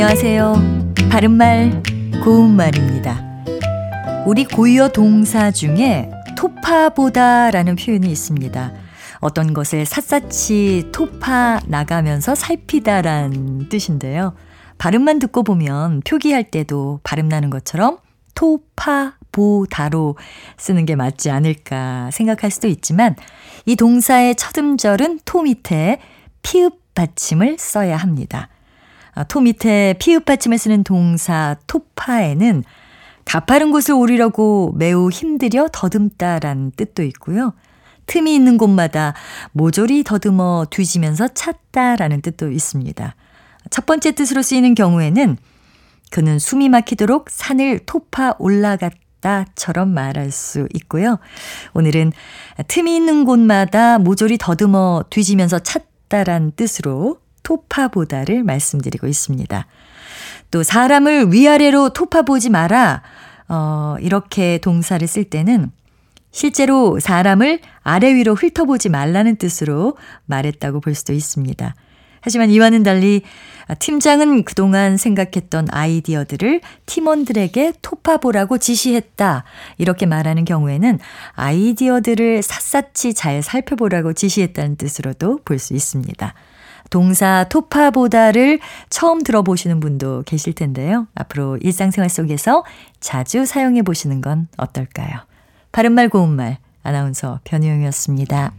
안녕하세요. 바른말, 고운말입니다. 우리 고유어 동사 중에 토파보다라는 표현이 있습니다. 어떤 것을 샅샅이 토파 나가면서 살피다란 뜻인데요. 발음만 듣고 보면 표기할 때도 발음 나는 것처럼 토파보다로 쓰는 게 맞지 않을까 생각할 수도 있지만 이 동사의 첫 음절은 토 밑에 피읍 받침을 써야 합니다. 아, 토 밑에 피읍 받침을 쓰는 동사 토파에는 가파른 곳을 오르려고 매우 힘들여 더듬다라는 뜻도 있고요. 틈이 있는 곳마다 모조리 더듬어 뒤지면서 찾다라는 뜻도 있습니다. 첫 번째 뜻으로 쓰이는 경우에는 그는 숨이 막히도록 산을 토파 올라갔다처럼 말할 수 있고요. 오늘은 틈이 있는 곳마다 모조리 더듬어 뒤지면서 찾다란 뜻으로 토파보다를 말씀드리고 있습니다. 또 사람을 위아래로 토파보지 마라. 어, 이렇게 동사를 쓸 때는 실제로 사람을 아래 위로 훑어보지 말라는 뜻으로 말했다고 볼 수도 있습니다. 하지만 이와는 달리 팀장은 그동안 생각했던 아이디어들을 팀원들에게 토파보라고 지시했다. 이렇게 말하는 경우에는 아이디어들을 샅샅이 잘 살펴보라고 지시했다는 뜻으로도 볼 수 있습니다. 동사 토파보다를 처음 들어보시는 분도 계실 텐데요. 앞으로 일상생활 속에서 자주 사용해 보시는 건 어떨까요? 바른말 고운말 아나운서 변희영이었습니다.